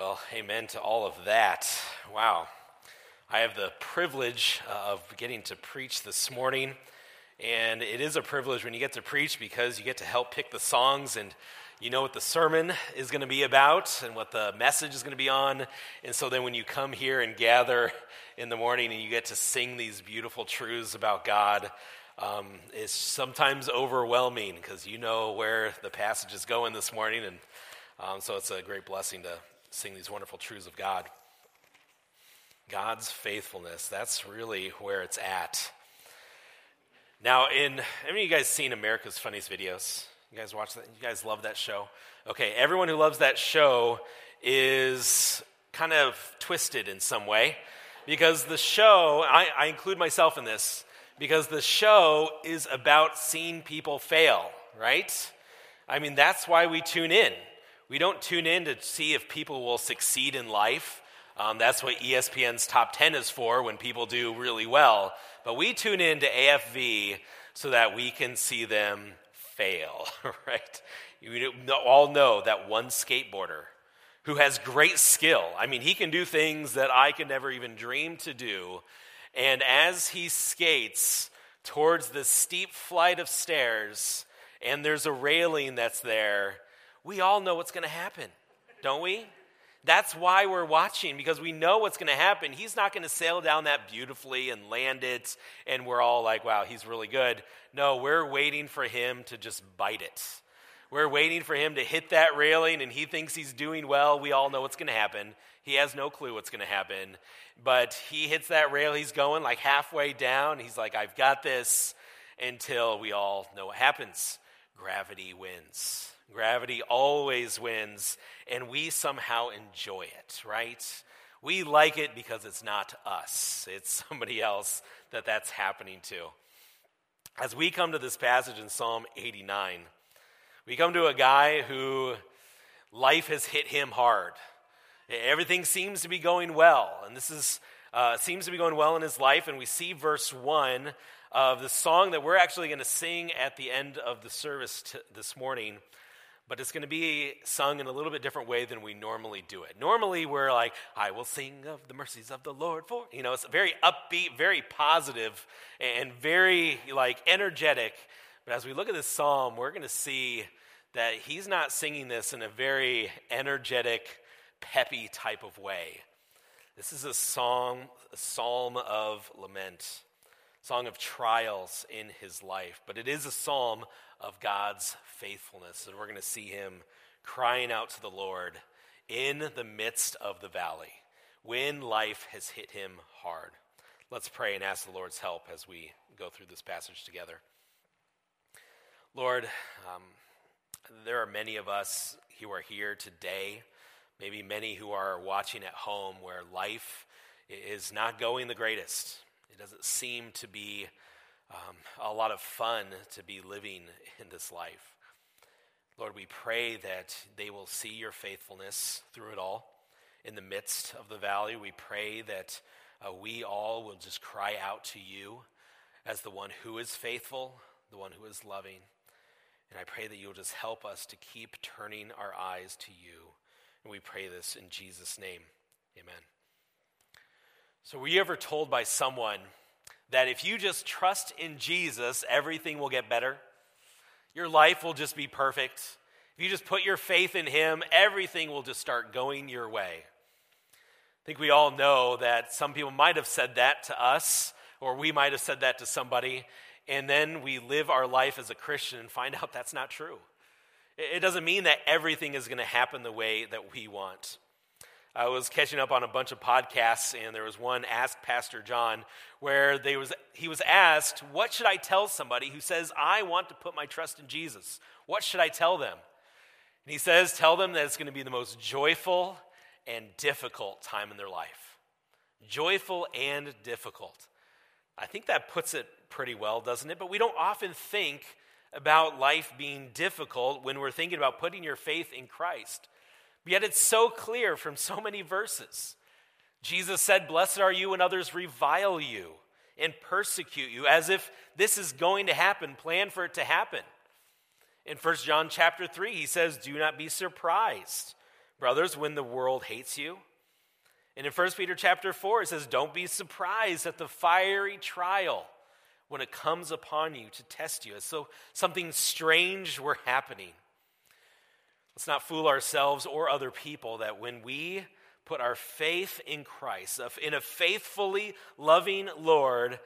Well, amen to all of that. Wow. I have the privilege uh, of getting to preach this morning. And it is a privilege when you get to preach because you get to help pick the songs and you know what the sermon is going to be about and what the message is going to be on. And so then when you come here and gather in the morning and you get to sing these beautiful truths about God, um, it's sometimes overwhelming because you know where the passage is going this morning. And um, so it's a great blessing to sing these wonderful truths of God. God's faithfulness, that's really where it's at. Now, in, have any of you guys seen America's Funniest Videos? You guys watch that? You guys love that show? Okay, everyone who loves that show is kind of twisted in some way because the show, I, I include myself in this, because the show is about seeing people fail, right? I mean, that's why we tune in. We don't tune in to see if people will succeed in life. Um, that's what ESPN's top 10 is for when people do really well. But we tune in to AFV so that we can see them fail, right? You all know that one skateboarder who has great skill. I mean, he can do things that I could never even dream to do. And as he skates towards the steep flight of stairs, and there's a railing that's there, we all know what's going to happen, don't we? That's why we're watching, because we know what's going to happen. He's not going to sail down that beautifully and land it, and we're all like, wow, he's really good. No, we're waiting for him to just bite it. We're waiting for him to hit that railing, and he thinks he's doing well. We all know what's going to happen. He has no clue what's going to happen. But he hits that rail, he's going like halfway down. He's like, I've got this, until we all know what happens gravity wins. Gravity always wins, and we somehow enjoy it, right? We like it because it's not us, it's somebody else that that's happening to. As we come to this passage in Psalm 89, we come to a guy who life has hit him hard. Everything seems to be going well, and this is uh, seems to be going well in his life. And we see verse one of the song that we're actually going to sing at the end of the service t- this morning but it's going to be sung in a little bit different way than we normally do it. Normally, we're like, I will sing of the mercies of the Lord for, you know, it's very upbeat, very positive, and very like energetic. But as we look at this psalm, we're going to see that he's not singing this in a very energetic, peppy type of way. This is a song, a psalm of lament, song of trials in his life, but it is a psalm of God's faithfulness. And we're going to see him crying out to the Lord in the midst of the valley when life has hit him hard. Let's pray and ask the Lord's help as we go through this passage together. Lord, um, there are many of us who are here today, maybe many who are watching at home where life is not going the greatest. It doesn't seem to be um, a lot of fun to be living in this life. Lord, we pray that they will see your faithfulness through it all. In the midst of the valley, we pray that uh, we all will just cry out to you as the one who is faithful, the one who is loving. And I pray that you'll just help us to keep turning our eyes to you. And we pray this in Jesus' name. Amen. So, were you ever told by someone that if you just trust in Jesus, everything will get better. Your life will just be perfect. If you just put your faith in Him, everything will just start going your way. I think we all know that some people might have said that to us, or we might have said that to somebody, and then we live our life as a Christian and find out that's not true. It doesn't mean that everything is going to happen the way that we want. I was catching up on a bunch of podcasts, and there was one Ask Pastor John where they was, he was asked, What should I tell somebody who says, I want to put my trust in Jesus? What should I tell them? And he says, Tell them that it's going to be the most joyful and difficult time in their life. Joyful and difficult. I think that puts it pretty well, doesn't it? But we don't often think about life being difficult when we're thinking about putting your faith in Christ. Yet it's so clear from so many verses. Jesus said, Blessed are you when others revile you and persecute you, as if this is going to happen. Plan for it to happen. In 1 John chapter 3, he says, Do not be surprised brothers, when the world hates you. And in 1 Peter chapter 4, it says, Don't be surprised at the fiery trial when it comes upon you to test you, as so something strange were happening. Let's not fool ourselves or other people that when we put our faith in Christ, in a faithfully loving Lord,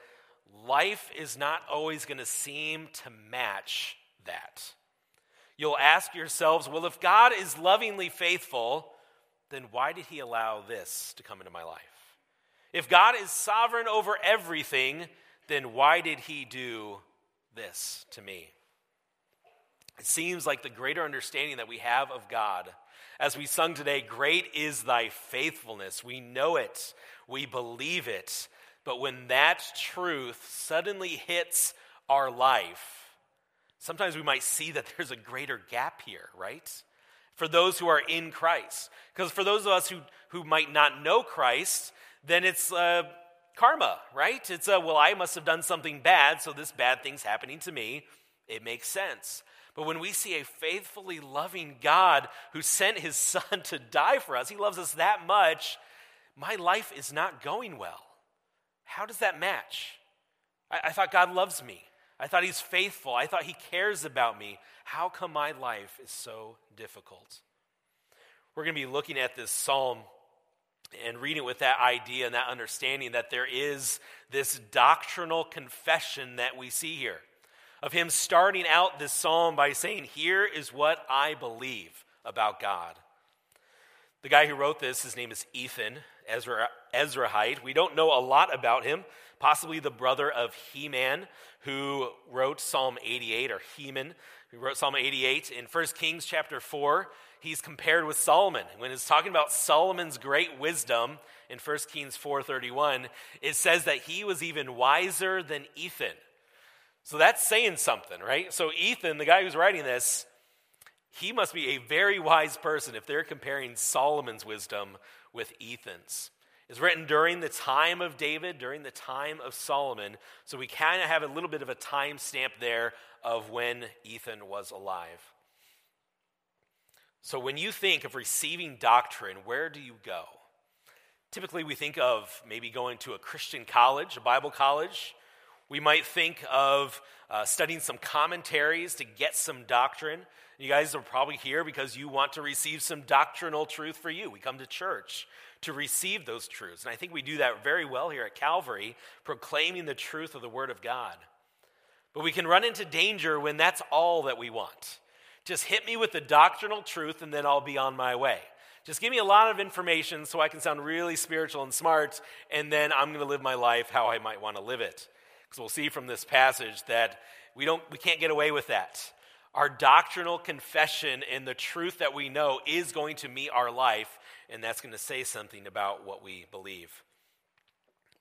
life is not always going to seem to match that. You'll ask yourselves, well, if God is lovingly faithful, then why did he allow this to come into my life? If God is sovereign over everything, then why did he do this to me? It seems like the greater understanding that we have of God, as we sung today, great is thy faithfulness. We know it, we believe it. But when that truth suddenly hits our life, sometimes we might see that there's a greater gap here, right? For those who are in Christ. Because for those of us who, who might not know Christ, then it's uh, karma, right? It's a, well, I must have done something bad, so this bad thing's happening to me. It makes sense. But when we see a faithfully loving God who sent his son to die for us, he loves us that much, my life is not going well. How does that match? I, I thought God loves me. I thought he's faithful. I thought he cares about me. How come my life is so difficult? We're going to be looking at this psalm and reading with that idea and that understanding that there is this doctrinal confession that we see here of him starting out this psalm by saying, Here is what I believe about God. The guy who wrote this, his name is Ethan Ezra, Ezrahite. We don't know a lot about him, possibly the brother of Heman, who wrote Psalm 88, or Heman, who wrote Psalm 88. In 1 Kings chapter 4, he's compared with Solomon. When it's talking about Solomon's great wisdom in 1 Kings 4.31, it says that he was even wiser than Ethan. So that's saying something, right? So Ethan, the guy who's writing this, he must be a very wise person if they're comparing Solomon's wisdom with Ethan's. It's written during the time of David, during the time of Solomon. So we kind of have a little bit of a time stamp there of when Ethan was alive. So when you think of receiving doctrine, where do you go? Typically, we think of maybe going to a Christian college, a Bible college, we might think of uh, studying some commentaries to get some doctrine. You guys are probably here because you want to receive some doctrinal truth for you. We come to church to receive those truths. And I think we do that very well here at Calvary, proclaiming the truth of the Word of God. But we can run into danger when that's all that we want. Just hit me with the doctrinal truth and then I'll be on my way. Just give me a lot of information so I can sound really spiritual and smart, and then I'm going to live my life how I might want to live it. We'll see from this passage that we, don't, we can't get away with that. Our doctrinal confession and the truth that we know is going to meet our life, and that's going to say something about what we believe.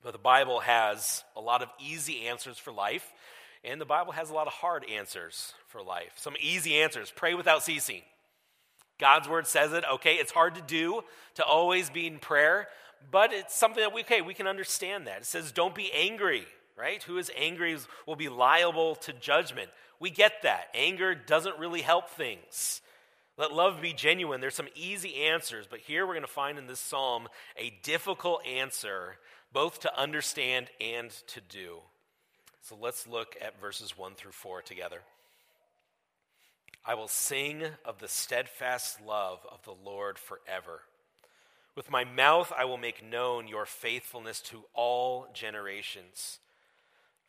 But the Bible has a lot of easy answers for life, and the Bible has a lot of hard answers for life. Some easy answers pray without ceasing. God's word says it. Okay, it's hard to do to always be in prayer, but it's something that we, okay, we can understand that. It says, don't be angry right? Who is angry will be liable to judgment. We get that. Anger doesn't really help things. Let love be genuine. There's some easy answers, but here we're going to find in this psalm a difficult answer, both to understand and to do. So let's look at verses 1 through 4 together. I will sing of the steadfast love of the Lord forever. With my mouth I will make known your faithfulness to all generations.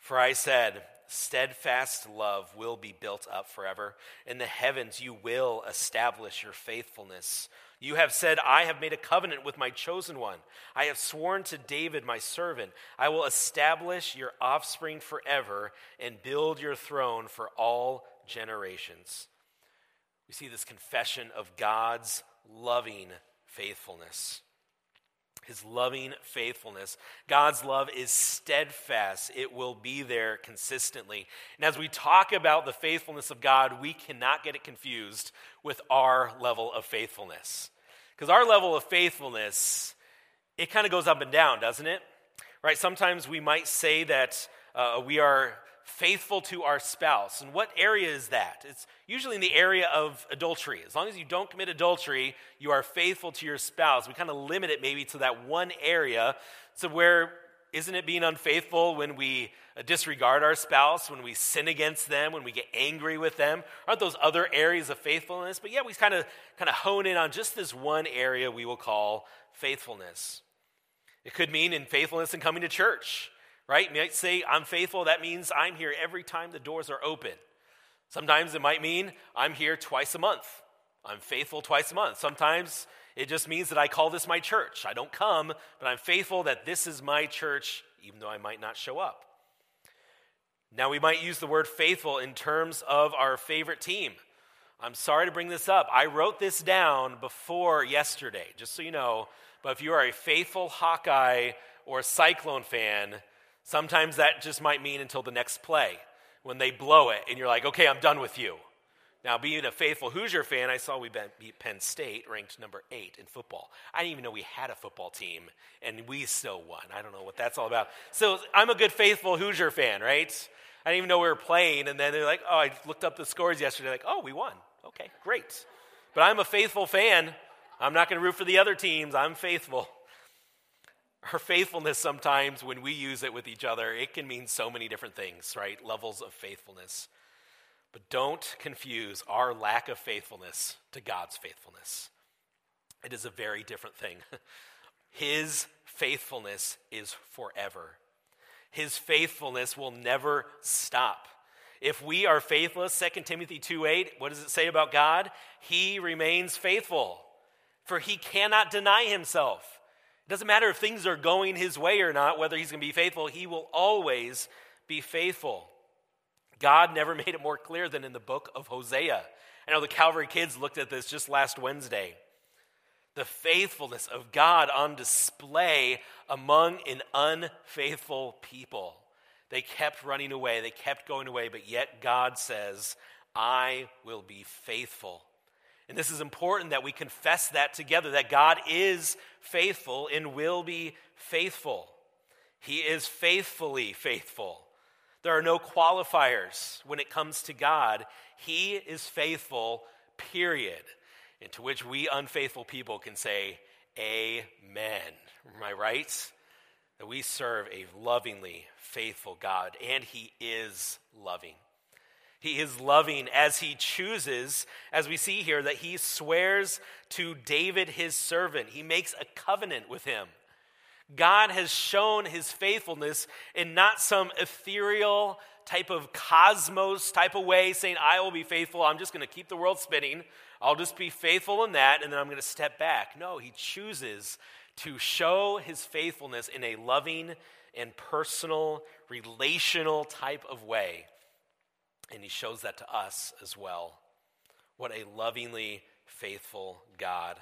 For I said, Steadfast love will be built up forever. In the heavens, you will establish your faithfulness. You have said, I have made a covenant with my chosen one. I have sworn to David, my servant, I will establish your offspring forever and build your throne for all generations. We see this confession of God's loving faithfulness his loving faithfulness. God's love is steadfast, it will be there consistently. And as we talk about the faithfulness of God, we cannot get it confused with our level of faithfulness. Because our level of faithfulness, it kind of goes up and down, doesn't it? Right? Sometimes we might say that uh, we are faithful to our spouse. And what area is that? It's usually in the area of adultery. As long as you don't commit adultery, you are faithful to your spouse. We kind of limit it maybe to that one area. So, where isn't it being unfaithful when we uh, disregard our spouse, when we sin against them, when we get angry with them? Aren't those other areas of faithfulness? But yeah, we kind of kind of hone in on just this one area we will call faithfulness. It could mean in faithfulness in coming to church right? You might say, I'm faithful. That means I'm here every time the doors are open. Sometimes it might mean I'm here twice a month. I'm faithful twice a month. Sometimes it just means that I call this my church. I don't come, but I'm faithful that this is my church, even though I might not show up. Now, we might use the word faithful in terms of our favorite team. I'm sorry to bring this up. I wrote this down before yesterday, just so you know. But if you are a faithful Hawkeye or Cyclone fan, Sometimes that just might mean until the next play when they blow it and you're like, okay, I'm done with you. Now, being a faithful Hoosier fan, I saw we beat Penn State, ranked number eight in football. I didn't even know we had a football team, and we still won. I don't know what that's all about. So I'm a good, faithful Hoosier fan, right? I didn't even know we were playing, and then they're like, oh, I looked up the scores yesterday, like, oh, we won. Okay, great. But I'm a faithful fan. I'm not going to root for the other teams. I'm faithful. Our faithfulness sometimes, when we use it with each other, it can mean so many different things, right? Levels of faithfulness. But don't confuse our lack of faithfulness to God's faithfulness. It is a very different thing. His faithfulness is forever. His faithfulness will never stop. If we are faithless, 2 Timothy 2 8, what does it say about God? He remains faithful, for he cannot deny himself. It doesn't matter if things are going his way or not, whether he's going to be faithful, he will always be faithful. God never made it more clear than in the book of Hosea. I know the Calvary kids looked at this just last Wednesday. The faithfulness of God on display among an unfaithful people. They kept running away, they kept going away, but yet God says, I will be faithful and this is important that we confess that together that God is faithful and will be faithful. He is faithfully faithful. There are no qualifiers when it comes to God. He is faithful, period. And to which we unfaithful people can say, Amen. Am I right? That we serve a lovingly faithful God, and He is loving. He is loving as he chooses, as we see here, that he swears to David, his servant. He makes a covenant with him. God has shown his faithfulness in not some ethereal type of cosmos type of way, saying, I will be faithful. I'm just going to keep the world spinning. I'll just be faithful in that, and then I'm going to step back. No, he chooses to show his faithfulness in a loving and personal, relational type of way. And he shows that to us as well. What a lovingly faithful God.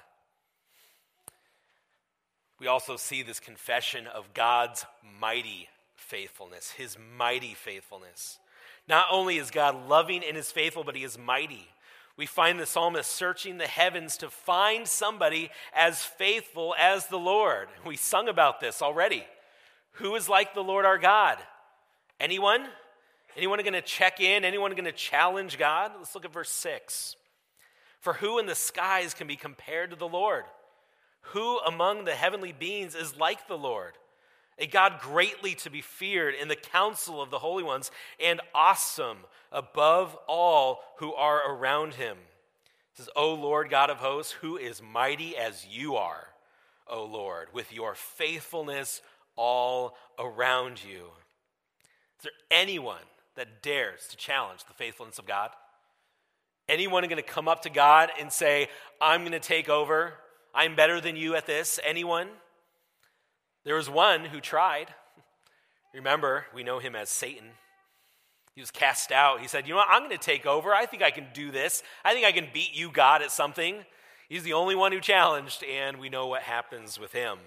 We also see this confession of God's mighty faithfulness, his mighty faithfulness. Not only is God loving and is faithful, but he is mighty. We find the psalmist searching the heavens to find somebody as faithful as the Lord. We sung about this already. Who is like the Lord our God? Anyone? Anyone going to check in? Anyone going to challenge God? Let's look at verse 6. For who in the skies can be compared to the Lord? Who among the heavenly beings is like the Lord? A God greatly to be feared in the council of the holy ones and awesome above all who are around him. It says, O Lord God of hosts, who is mighty as you are, O Lord, with your faithfulness all around you. Is there anyone that dares to challenge the faithfulness of God? Anyone going to come up to God and say, I'm going to take over? I'm better than you at this? Anyone? There was one who tried. Remember, we know him as Satan. He was cast out. He said, You know what? I'm going to take over. I think I can do this. I think I can beat you, God, at something. He's the only one who challenged, and we know what happens with him.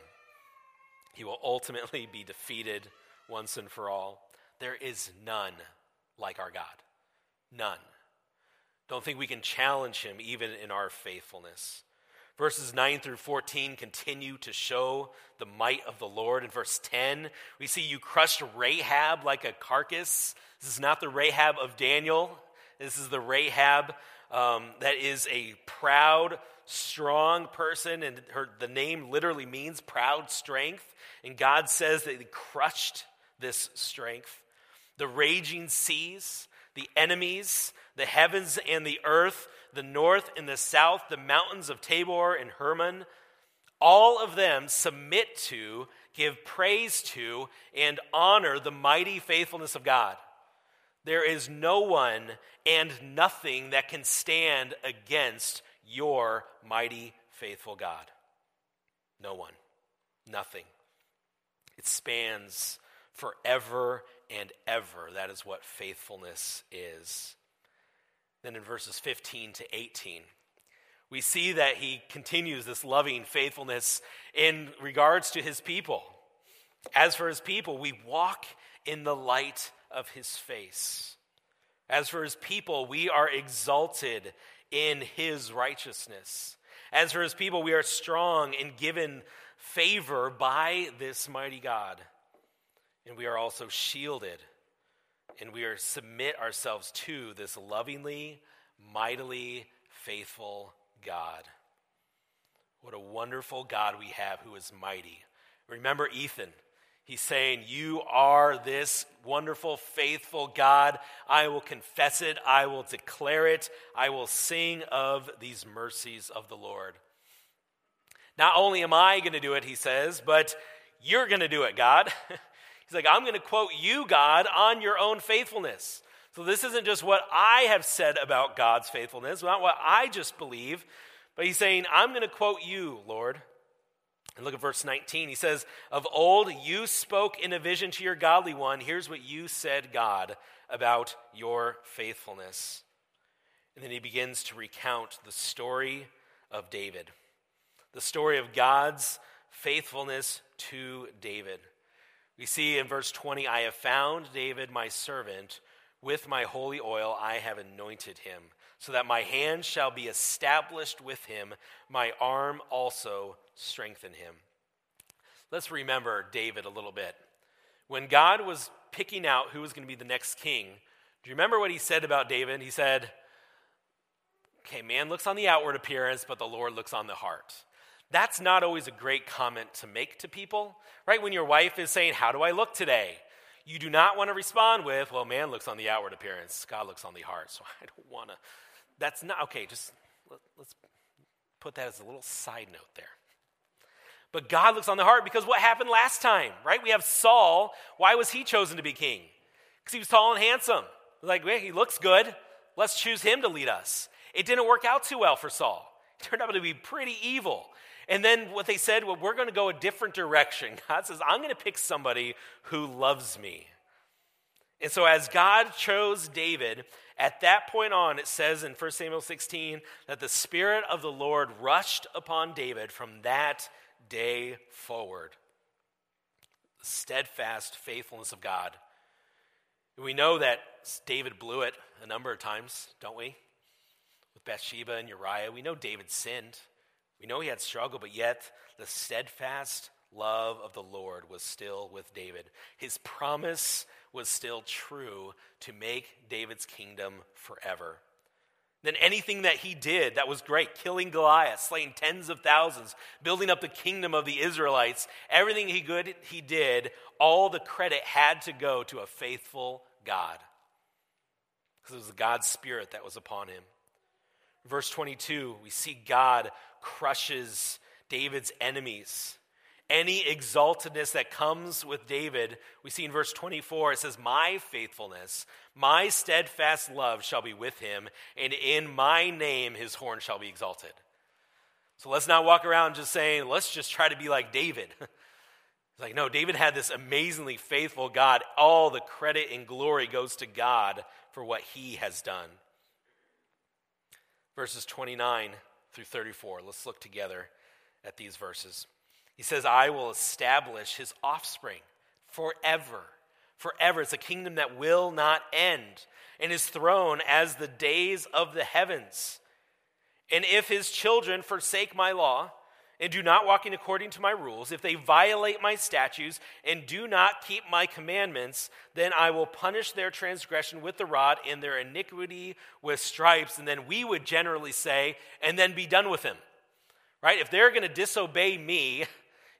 He will ultimately be defeated once and for all. There is none like our God. None. Don't think we can challenge him even in our faithfulness. Verses 9 through 14 continue to show the might of the Lord. In verse 10, we see you crushed Rahab like a carcass. This is not the Rahab of Daniel. This is the Rahab um, that is a proud, strong person, and her, the name literally means proud strength. And God says that He crushed this strength. The raging seas, the enemies, the heavens and the earth, the north and the south, the mountains of Tabor and Hermon, all of them submit to, give praise to, and honor the mighty faithfulness of God. There is no one and nothing that can stand against your mighty, faithful God. No one, nothing. It spans forever and ever. That is what faithfulness is. Then in verses 15 to 18, we see that he continues this loving faithfulness in regards to his people. As for his people, we walk in the light of his face. As for his people, we are exalted in his righteousness. As for his people, we are strong and given favor by this mighty God. And we are also shielded and we are submit ourselves to this lovingly, mightily faithful God. What a wonderful God we have who is mighty. Remember Ethan. He's saying, You are this wonderful, faithful God. I will confess it. I will declare it. I will sing of these mercies of the Lord. Not only am I going to do it, he says, but you're going to do it, God. He's like, I'm going to quote you, God, on your own faithfulness. So this isn't just what I have said about God's faithfulness, not what I just believe, but he's saying, I'm going to quote you, Lord. And look at verse 19. He says, Of old you spoke in a vision to your godly one. Here's what you said, God, about your faithfulness. And then he begins to recount the story of David, the story of God's faithfulness to David. We see in verse 20, I have found David, my servant. With my holy oil I have anointed him, so that my hand shall be established with him, my arm also strengthen him. Let's remember David a little bit. When God was picking out who was going to be the next king, do you remember what he said about David? He said, Okay, man looks on the outward appearance, but the Lord looks on the heart. That's not always a great comment to make to people, right? When your wife is saying, How do I look today? You do not want to respond with, Well, man looks on the outward appearance, God looks on the heart. So I don't want to. That's not, okay, just let, let's put that as a little side note there. But God looks on the heart because what happened last time, right? We have Saul. Why was he chosen to be king? Because he was tall and handsome. Like, well, he looks good. Let's choose him to lead us. It didn't work out too well for Saul. He turned out to be pretty evil. And then what they said, well, we're going to go a different direction. God says, I'm going to pick somebody who loves me. And so, as God chose David, at that point on, it says in 1 Samuel 16 that the Spirit of the Lord rushed upon David from that day forward. Steadfast faithfulness of God. We know that David blew it a number of times, don't we? With Bathsheba and Uriah. We know David sinned. We know he had struggle, but yet the steadfast love of the Lord was still with David. His promise was still true to make David's kingdom forever. Then anything that he did that was great, killing Goliath, slaying tens of thousands, building up the kingdom of the Israelites, everything he good he did, all the credit had to go to a faithful God. Because it was God's spirit that was upon him. Verse 22, we see God crushes David's enemies. Any exaltedness that comes with David, we see in verse 24, it says, My faithfulness, my steadfast love shall be with him, and in my name his horn shall be exalted. So let's not walk around just saying, let's just try to be like David. It's like, no, David had this amazingly faithful God. All the credit and glory goes to God for what he has done. Verses 29 through 34. Let's look together at these verses. He says, I will establish his offspring forever. Forever. It's a kingdom that will not end, and his throne as the days of the heavens. And if his children forsake my law and do not walk in according to my rules, if they violate my statutes and do not keep my commandments, then I will punish their transgression with the rod and their iniquity with stripes. And then we would generally say, and then be done with him. Right? If they're going to disobey me,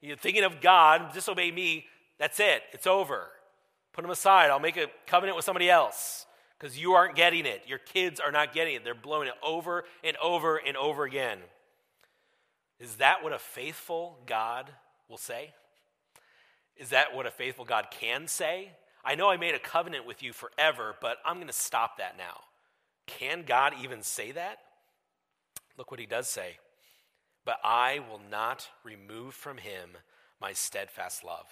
you're thinking of God, disobey me, that's it. It's over. Put them aside. I'll make a covenant with somebody else because you aren't getting it. Your kids are not getting it. They're blowing it over and over and over again. Is that what a faithful God will say? Is that what a faithful God can say? I know I made a covenant with you forever, but I'm going to stop that now. Can God even say that? Look what he does say. But I will not remove from him my steadfast love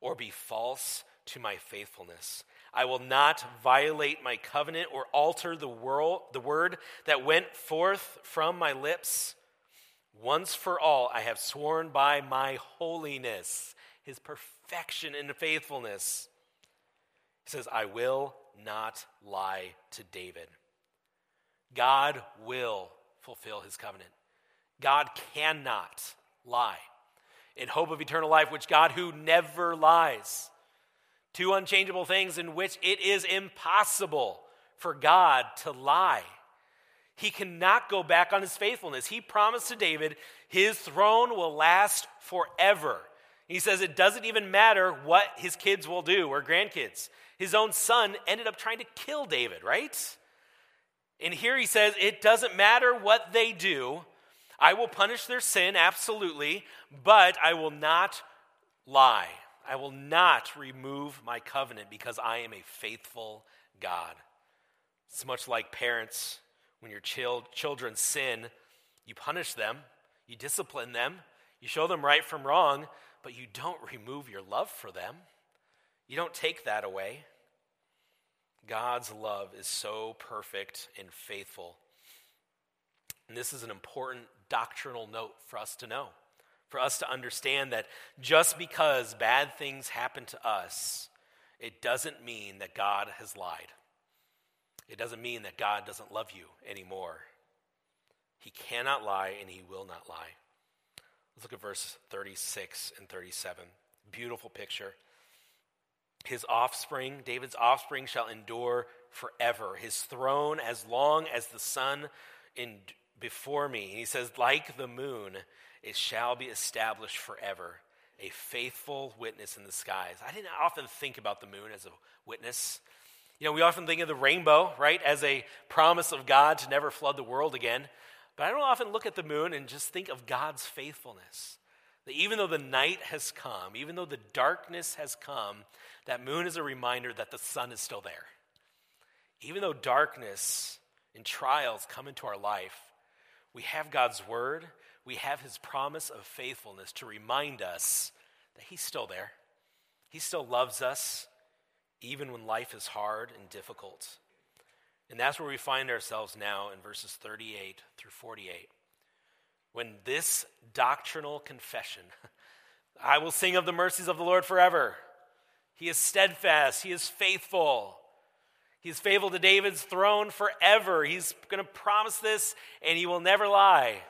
or be false to my faithfulness. I will not violate my covenant or alter the, world, the word that went forth from my lips. Once for all, I have sworn by my holiness, his perfection and faithfulness. He says, I will not lie to David. God will fulfill his covenant. God cannot lie. In hope of eternal life, which God, who never lies, two unchangeable things in which it is impossible for God to lie. He cannot go back on his faithfulness. He promised to David, his throne will last forever. He says it doesn't even matter what his kids will do or grandkids. His own son ended up trying to kill David, right? And here he says, it doesn't matter what they do. I will punish their sin, absolutely, but I will not lie. I will not remove my covenant because I am a faithful God. It's much like parents when your children sin, you punish them, you discipline them, you show them right from wrong, but you don't remove your love for them. You don't take that away. God's love is so perfect and faithful. And this is an important doctrinal note for us to know, for us to understand that just because bad things happen to us, it doesn't mean that God has lied. It doesn't mean that God doesn't love you anymore. He cannot lie and he will not lie. Let's look at verse 36 and 37. Beautiful picture. His offspring, David's offspring, shall endure forever. His throne, as long as the sun in, before me. And he says, like the moon, it shall be established forever, a faithful witness in the skies. I didn't often think about the moon as a witness. You know, we often think of the rainbow, right, as a promise of God to never flood the world again. But I don't often look at the moon and just think of God's faithfulness. That even though the night has come, even though the darkness has come, that moon is a reminder that the sun is still there. Even though darkness and trials come into our life, we have God's word, we have his promise of faithfulness to remind us that he's still there. He still loves us, even when life is hard and difficult. And that's where we find ourselves now in verses 38 through 48. When this doctrinal confession, I will sing of the mercies of the Lord forever. He is steadfast, He is faithful. He's faithful to David's throne forever. He's going to promise this and he will never lie.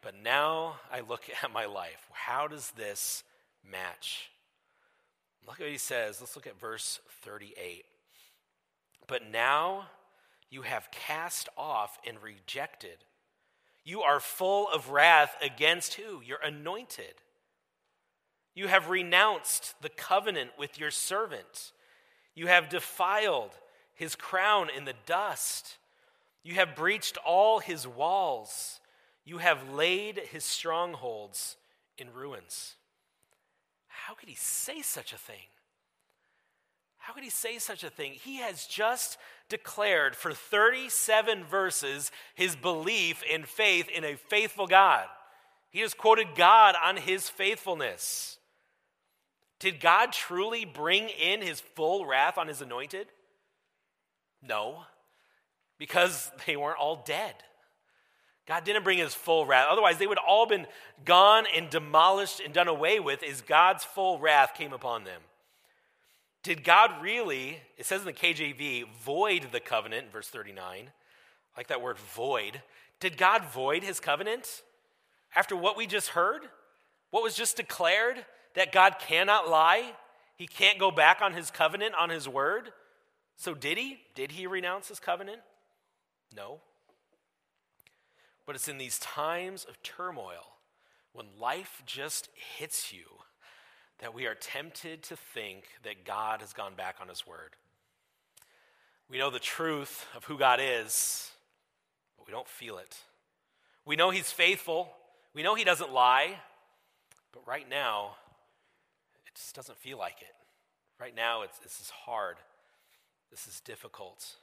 But now I look at my life. How does this match? Look at what he says. Let's look at verse 38. But now you have cast off and rejected. You are full of wrath against who? Your anointed. You have renounced the covenant with your servant. You have defiled his crown in the dust. You have breached all his walls. You have laid his strongholds in ruins. How could he say such a thing? How could he say such a thing? He has just declared for 37 verses his belief and faith in a faithful God. He has quoted God on his faithfulness. Did God truly bring in his full wrath on his anointed? No, because they weren't all dead. God didn't bring his full wrath. Otherwise, they would all been gone and demolished and done away with as God's full wrath came upon them. Did God really, it says in the KJV, void the covenant, verse 39? I like that word void. Did God void his covenant after what we just heard? What was just declared? That God cannot lie? He can't go back on his covenant, on his word? So did he? Did he renounce his covenant? No. But it's in these times of turmoil, when life just hits you, that we are tempted to think that God has gone back on his word. We know the truth of who God is, but we don't feel it. We know he's faithful, we know he doesn't lie, but right now, it just doesn't feel like it. Right now, it's, this is hard, this is difficult.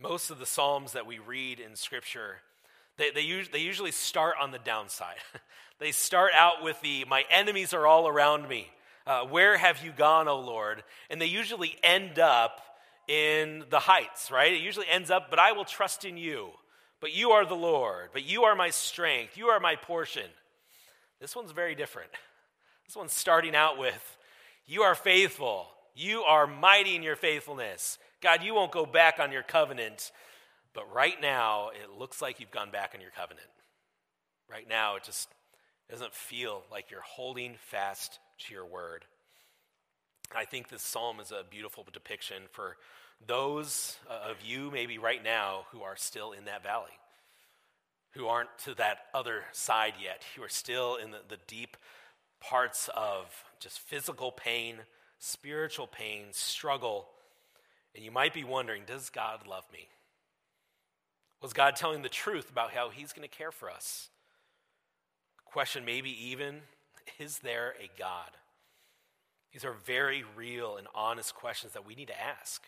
Most of the Psalms that we read in Scripture, they, they, they usually start on the downside. they start out with the, My enemies are all around me. Uh, where have you gone, O Lord? And they usually end up in the heights, right? It usually ends up, But I will trust in you. But you are the Lord. But you are my strength. You are my portion. This one's very different. This one's starting out with, You are faithful. You are mighty in your faithfulness. God, you won't go back on your covenant, but right now it looks like you've gone back on your covenant. Right now it just doesn't feel like you're holding fast to your word. I think this psalm is a beautiful depiction for those uh, of you, maybe right now, who are still in that valley, who aren't to that other side yet, who are still in the, the deep parts of just physical pain, spiritual pain, struggle, and you might be wondering does God love me? Was God telling the truth about how He's going to care for us? Question maybe even is there a God? These are very real and honest questions that we need to ask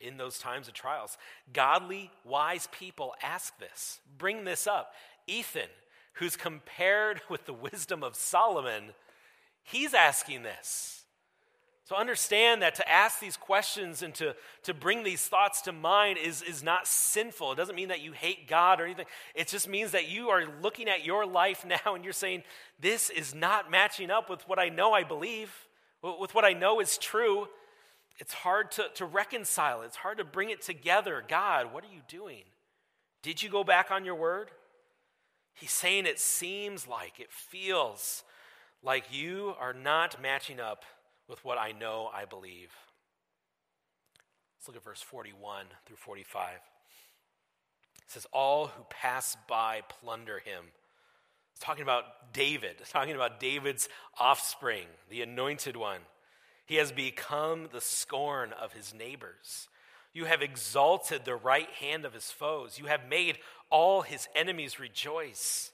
in those times of trials. Godly, wise people ask this, bring this up. Ethan, who's compared with the wisdom of Solomon, he's asking this. So understand that to ask these questions and to, to bring these thoughts to mind is, is not sinful. It doesn't mean that you hate God or anything. It just means that you are looking at your life now and you're saying, this is not matching up with what I know I believe, with what I know is true. It's hard to, to reconcile. It's hard to bring it together. God, what are you doing? Did you go back on your word? He's saying it seems like, it feels like you are not matching up with what I know I believe. Let's look at verse 41 through 45. It says, All who pass by plunder him. It's talking about David, it's talking about David's offspring, the anointed one. He has become the scorn of his neighbors. You have exalted the right hand of his foes. You have made all his enemies rejoice.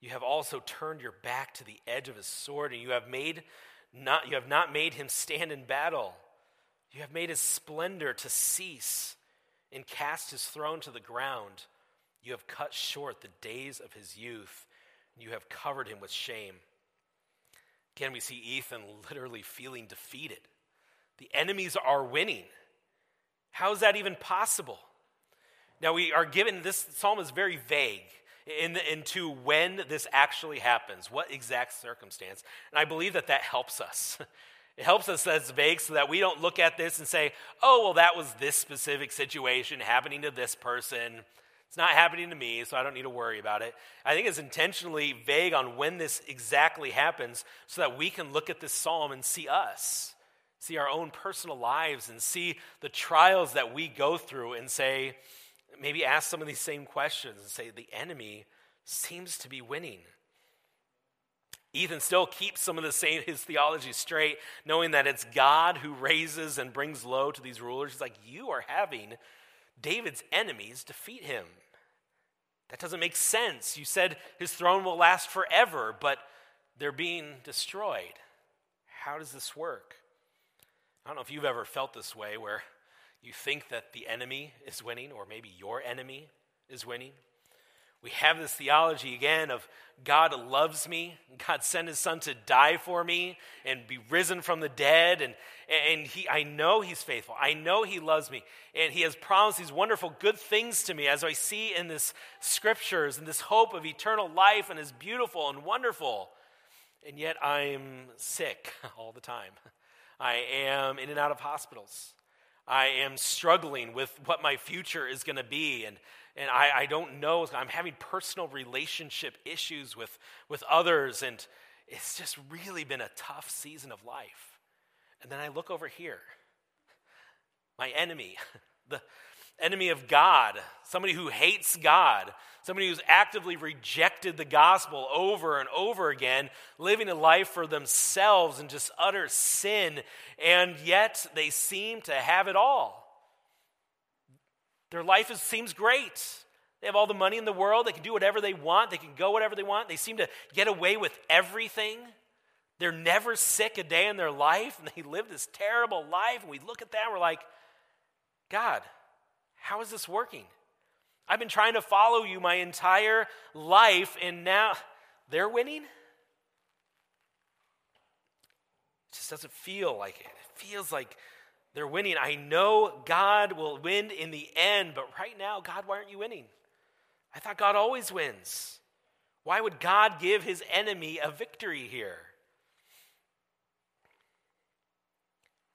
You have also turned your back to the edge of his sword, and you have made not, you have not made him stand in battle. You have made his splendor to cease and cast his throne to the ground. You have cut short the days of his youth. And you have covered him with shame. Again, we see Ethan literally feeling defeated. The enemies are winning. How is that even possible? Now, we are given this psalm is very vague in, into when this actually happens, what exact circumstance. And I believe that that helps us. It helps us as vague so that we don't look at this and say, oh, well, that was this specific situation happening to this person. It's not happening to me, so I don't need to worry about it. I think it's intentionally vague on when this exactly happens so that we can look at this psalm and see us, see our own personal lives, and see the trials that we go through and say, maybe ask some of these same questions and say, the enemy seems to be winning. Ethan still keeps some of the same his theology straight, knowing that it's God who raises and brings low to these rulers. He's like, you are having David's enemies defeat him. That doesn't make sense. You said his throne will last forever, but they're being destroyed. How does this work? I don't know if you've ever felt this way where you think that the enemy is winning, or maybe your enemy is winning. We have this theology again of God loves me, God sent his son to die for me and be risen from the dead. And, and he, I know he's faithful. I know he loves me. And he has promised these wonderful good things to me as I see in this scriptures and this hope of eternal life and is beautiful and wonderful. And yet I'm sick all the time. I am in and out of hospitals. I am struggling with what my future is going to be, and, and I, I don't know. I'm having personal relationship issues with, with others, and it's just really been a tough season of life. And then I look over here, my enemy, the enemy of God, somebody who hates God, somebody who's actively rejected the gospel over and over again, living a life for themselves and just utter sin, and yet they seem to have it all. Their life is, seems great. They have all the money in the world. They can do whatever they want. They can go whatever they want. They seem to get away with everything. They're never sick a day in their life, and they live this terrible life. And we look at that and we're like, God, how is this working? I've been trying to follow you my entire life, and now they're winning? It just doesn't feel like it. It feels like they're winning. I know God will win in the end, but right now, God, why aren't you winning? I thought God always wins. Why would God give his enemy a victory here?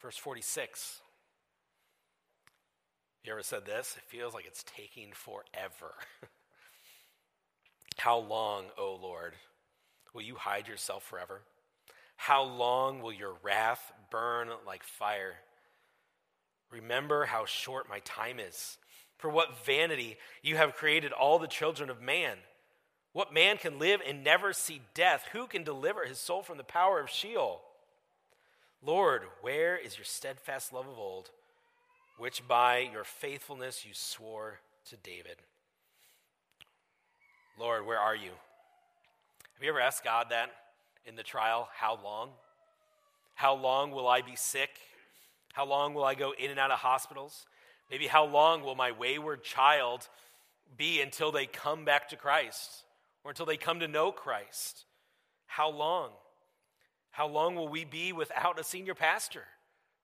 Verse 46. You ever said this? It feels like it's taking forever. How long, O Lord, will you hide yourself forever? How long will your wrath burn like fire? Remember how short my time is. For what vanity you have created all the children of man. What man can live and never see death? Who can deliver his soul from the power of Sheol? Lord, where is your steadfast love of old? Which by your faithfulness you swore to David. Lord, where are you? Have you ever asked God that in the trial? How long? How long will I be sick? How long will I go in and out of hospitals? Maybe how long will my wayward child be until they come back to Christ or until they come to know Christ? How long? How long will we be without a senior pastor?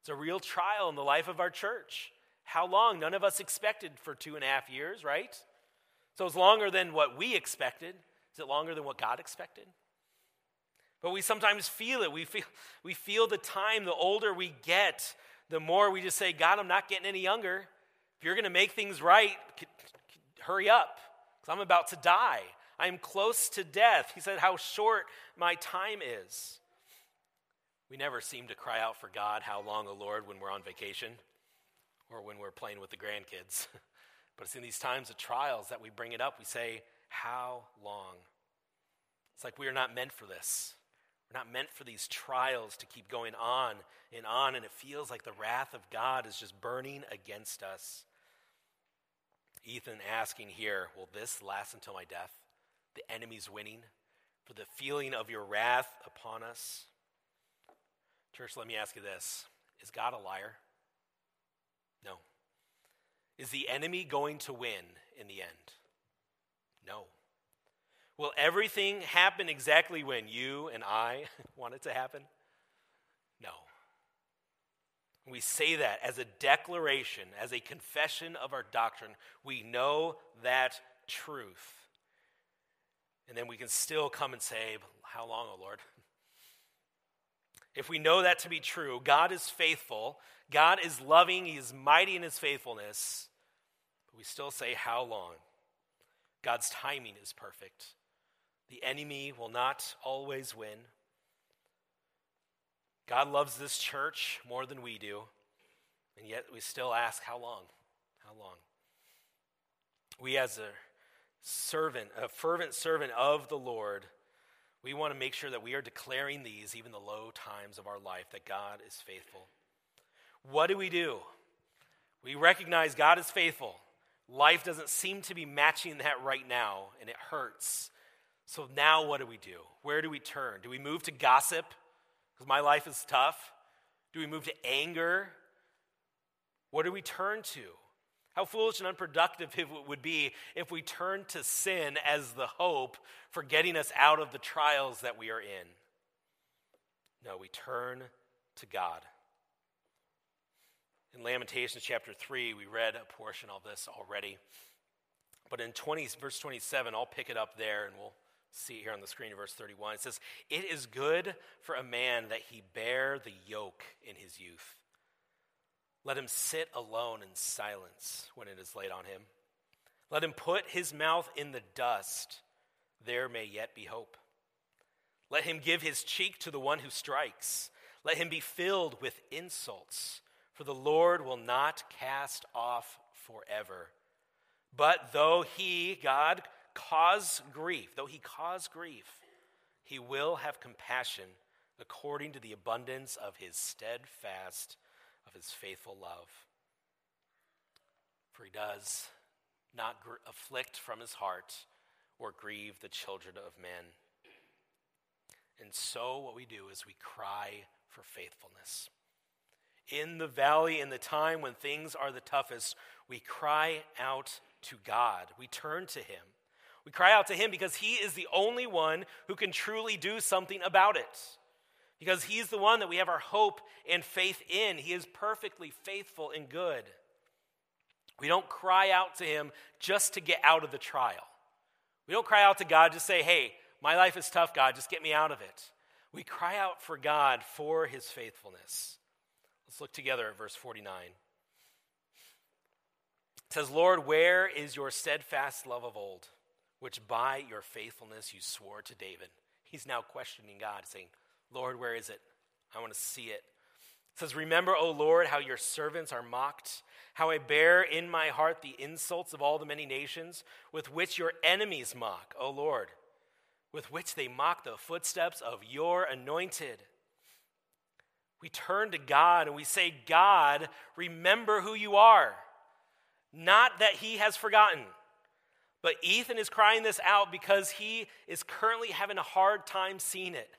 It's a real trial in the life of our church. How long? None of us expected for two and a half years, right? So it's longer than what we expected. Is it longer than what God expected? But we sometimes feel it. We feel, we feel the time, the older we get, the more we just say, God, I'm not getting any younger. If you're going to make things right, hurry up, because I'm about to die. I'm close to death. He said, How short my time is. We never seem to cry out for God, How long, O Lord, when we're on vacation or when we're playing with the grandkids. but it's in these times of trials that we bring it up. We say, How long? It's like we are not meant for this. We're not meant for these trials to keep going on and on, and it feels like the wrath of God is just burning against us. Ethan asking here, Will this last until my death? The enemy's winning? For the feeling of your wrath upon us? Church, let me ask you this Is God a liar? No. Is the enemy going to win in the end? No. Will everything happen exactly when you and I want it to happen? No. We say that as a declaration, as a confession of our doctrine. We know that truth. And then we can still come and say, How long, O Lord? If we know that to be true, God is faithful, God is loving, He is mighty in His faithfulness, but we still say, How long? God's timing is perfect. The enemy will not always win. God loves this church more than we do, and yet we still ask, How long? How long? We, as a servant, a fervent servant of the Lord, we want to make sure that we are declaring these, even the low times of our life, that God is faithful. What do we do? We recognize God is faithful. Life doesn't seem to be matching that right now, and it hurts. So now what do we do? Where do we turn? Do we move to gossip? Because my life is tough. Do we move to anger? What do we turn to? How foolish and unproductive it would be if we turned to sin as the hope for getting us out of the trials that we are in. No, we turn to God. In Lamentations chapter 3, we read a portion of this already. But in 20, verse 27, I'll pick it up there and we'll see it here on the screen in verse 31. It says, It is good for a man that he bear the yoke in his youth. Let him sit alone in silence when it is laid on him. Let him put his mouth in the dust. There may yet be hope. Let him give his cheek to the one who strikes. Let him be filled with insults, for the Lord will not cast off forever. But though he, God, cause grief, though he cause grief, he will have compassion according to the abundance of his steadfast of his faithful love. For he does not gr- afflict from his heart or grieve the children of men. And so, what we do is we cry for faithfulness. In the valley, in the time when things are the toughest, we cry out to God. We turn to Him. We cry out to Him because He is the only one who can truly do something about it because he's the one that we have our hope and faith in. He is perfectly faithful and good. We don't cry out to him just to get out of the trial. We don't cry out to God to say, hey, my life is tough, God, just get me out of it. We cry out for God for his faithfulness. Let's look together at verse 49. It says, Lord, where is your steadfast love of old, which by your faithfulness you swore to David? He's now questioning God, saying, Lord, where is it? I want to see it. It says, Remember, O Lord, how your servants are mocked, how I bear in my heart the insults of all the many nations with which your enemies mock, O Lord, with which they mock the footsteps of your anointed. We turn to God and we say, God, remember who you are. Not that he has forgotten. But Ethan is crying this out because he is currently having a hard time seeing it.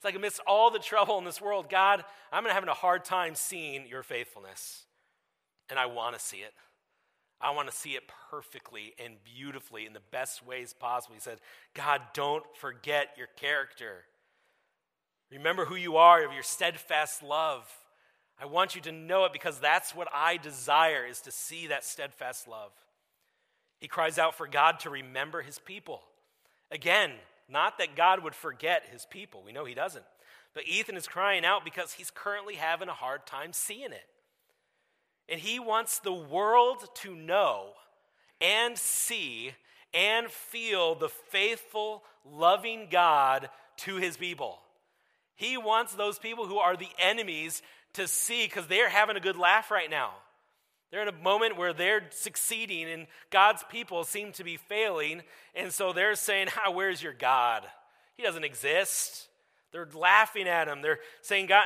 It's like amidst all the trouble in this world, God, I'm having a hard time seeing your faithfulness. And I want to see it. I want to see it perfectly and beautifully in the best ways possible. He said, God, don't forget your character. Remember who you are, of your steadfast love. I want you to know it because that's what I desire is to see that steadfast love. He cries out for God to remember his people. Again, not that God would forget his people. We know he doesn't. But Ethan is crying out because he's currently having a hard time seeing it. And he wants the world to know and see and feel the faithful, loving God to his people. He wants those people who are the enemies to see because they're having a good laugh right now. They're in a moment where they're succeeding and God's people seem to be failing. And so they're saying, Where's your God? He doesn't exist. They're laughing at him. They're saying, God,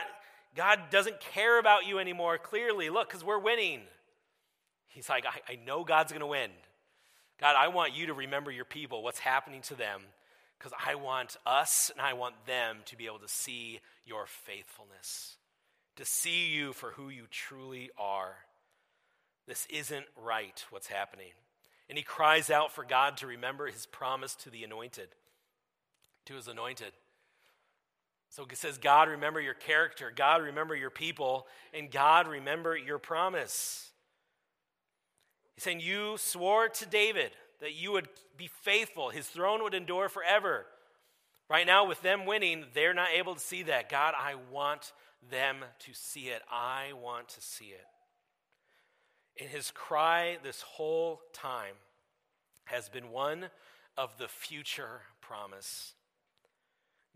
God doesn't care about you anymore. Clearly, look, because we're winning. He's like, I, I know God's going to win. God, I want you to remember your people, what's happening to them, because I want us and I want them to be able to see your faithfulness, to see you for who you truly are. This isn't right, what's happening. And he cries out for God to remember his promise to the anointed, to his anointed. So he says, God, remember your character. God, remember your people. And God, remember your promise. He's saying, You swore to David that you would be faithful, his throne would endure forever. Right now, with them winning, they're not able to see that. God, I want them to see it. I want to see it. And his cry this whole time has been one of the future promise.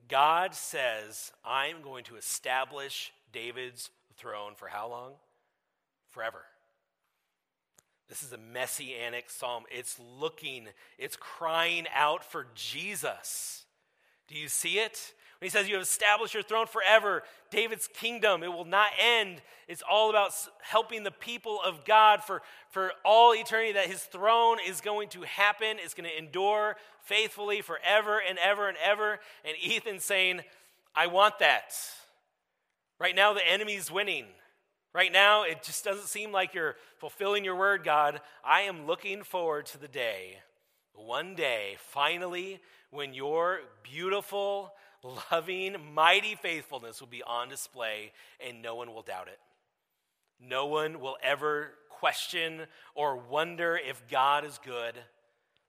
God says, I'm going to establish David's throne for how long? Forever. This is a messianic psalm. It's looking, it's crying out for Jesus. Do you see it? When he says, You have established your throne forever, David's kingdom, it will not end. It's all about helping the people of God for, for all eternity, that his throne is going to happen. It's going to endure faithfully forever and ever and ever. And Ethan's saying, I want that. Right now, the enemy's winning. Right now, it just doesn't seem like you're fulfilling your word, God. I am looking forward to the day, one day, finally, when your beautiful, loving, mighty faithfulness will be on display and no one will doubt it. No one will ever question or wonder if God is good.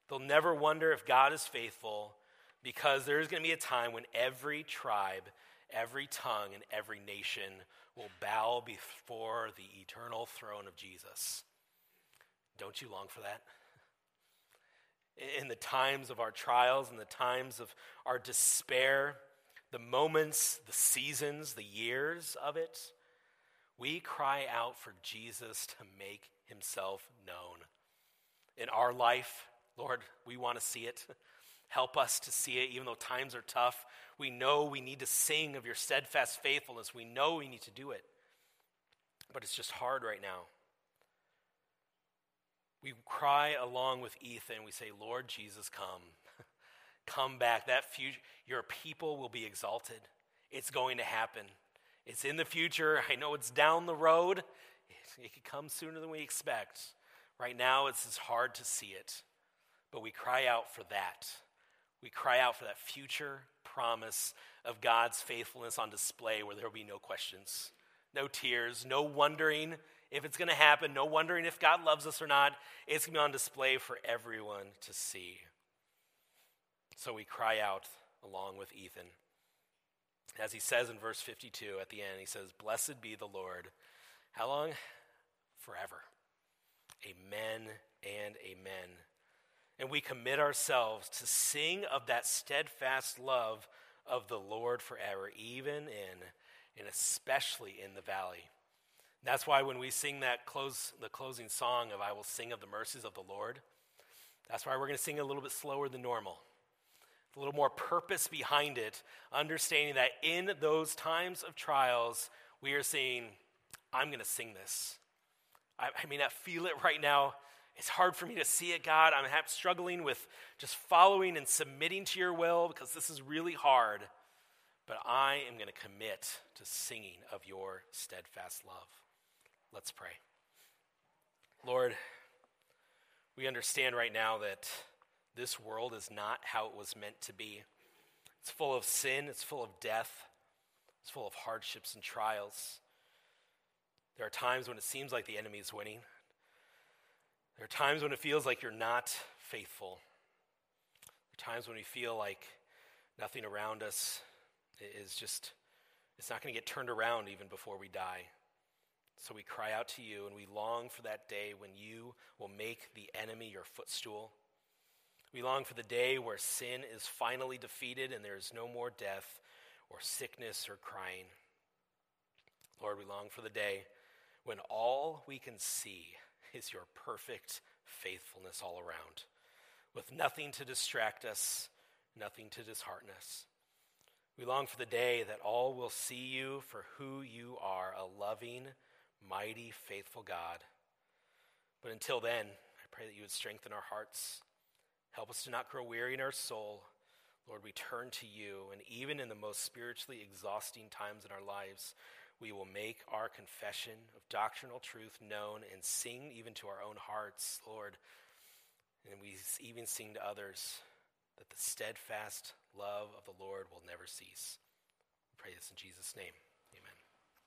They'll never wonder if God is faithful because there's going to be a time when every tribe, every tongue and every nation will bow before the eternal throne of Jesus. Don't you long for that? In the times of our trials, in the times of our despair, the moments, the seasons, the years of it, we cry out for Jesus to make himself known. In our life, Lord, we want to see it. Help us to see it, even though times are tough. We know we need to sing of your steadfast faithfulness. We know we need to do it. But it's just hard right now. We cry along with Ethan. We say, Lord Jesus, come. come back. That future, your people will be exalted. It's going to happen. It's in the future. I know it's down the road. It, it could come sooner than we expect. Right now, it's as hard to see it. But we cry out for that. We cry out for that future promise of God's faithfulness on display where there will be no questions, no tears, no wondering if it's going to happen, no wondering if God loves us or not. It's going to be on display for everyone to see. So we cry out along with Ethan. As he says in verse 52 at the end, he says, Blessed be the Lord. How long? Forever. Amen and amen. And we commit ourselves to sing of that steadfast love of the Lord forever, even in and especially in the valley. That's why when we sing that close the closing song of I will sing of the mercies of the Lord, that's why we're going to sing a little bit slower than normal a little more purpose behind it, understanding that in those times of trials, we are saying, I'm going to sing this. I, I may not feel it right now. It's hard for me to see it, God. I'm struggling with just following and submitting to your will because this is really hard. But I am going to commit to singing of your steadfast love. Let's pray. Lord, we understand right now that this world is not how it was meant to be. It's full of sin, it's full of death, it's full of hardships and trials. There are times when it seems like the enemy is winning. There are times when it feels like you're not faithful. There are times when we feel like nothing around us is just, it's not going to get turned around even before we die. So we cry out to you and we long for that day when you will make the enemy your footstool we long for the day where sin is finally defeated and there is no more death or sickness or crying. Lord, we long for the day when all we can see is your perfect faithfulness all around, with nothing to distract us, nothing to dishearten us. We long for the day that all will see you for who you are a loving, mighty, faithful God. But until then, I pray that you would strengthen our hearts Help us to not grow weary in our soul. Lord, we turn to you, and even in the most spiritually exhausting times in our lives, we will make our confession of doctrinal truth known and sing even to our own hearts, Lord. And we even sing to others that the steadfast love of the Lord will never cease. We pray this in Jesus' name.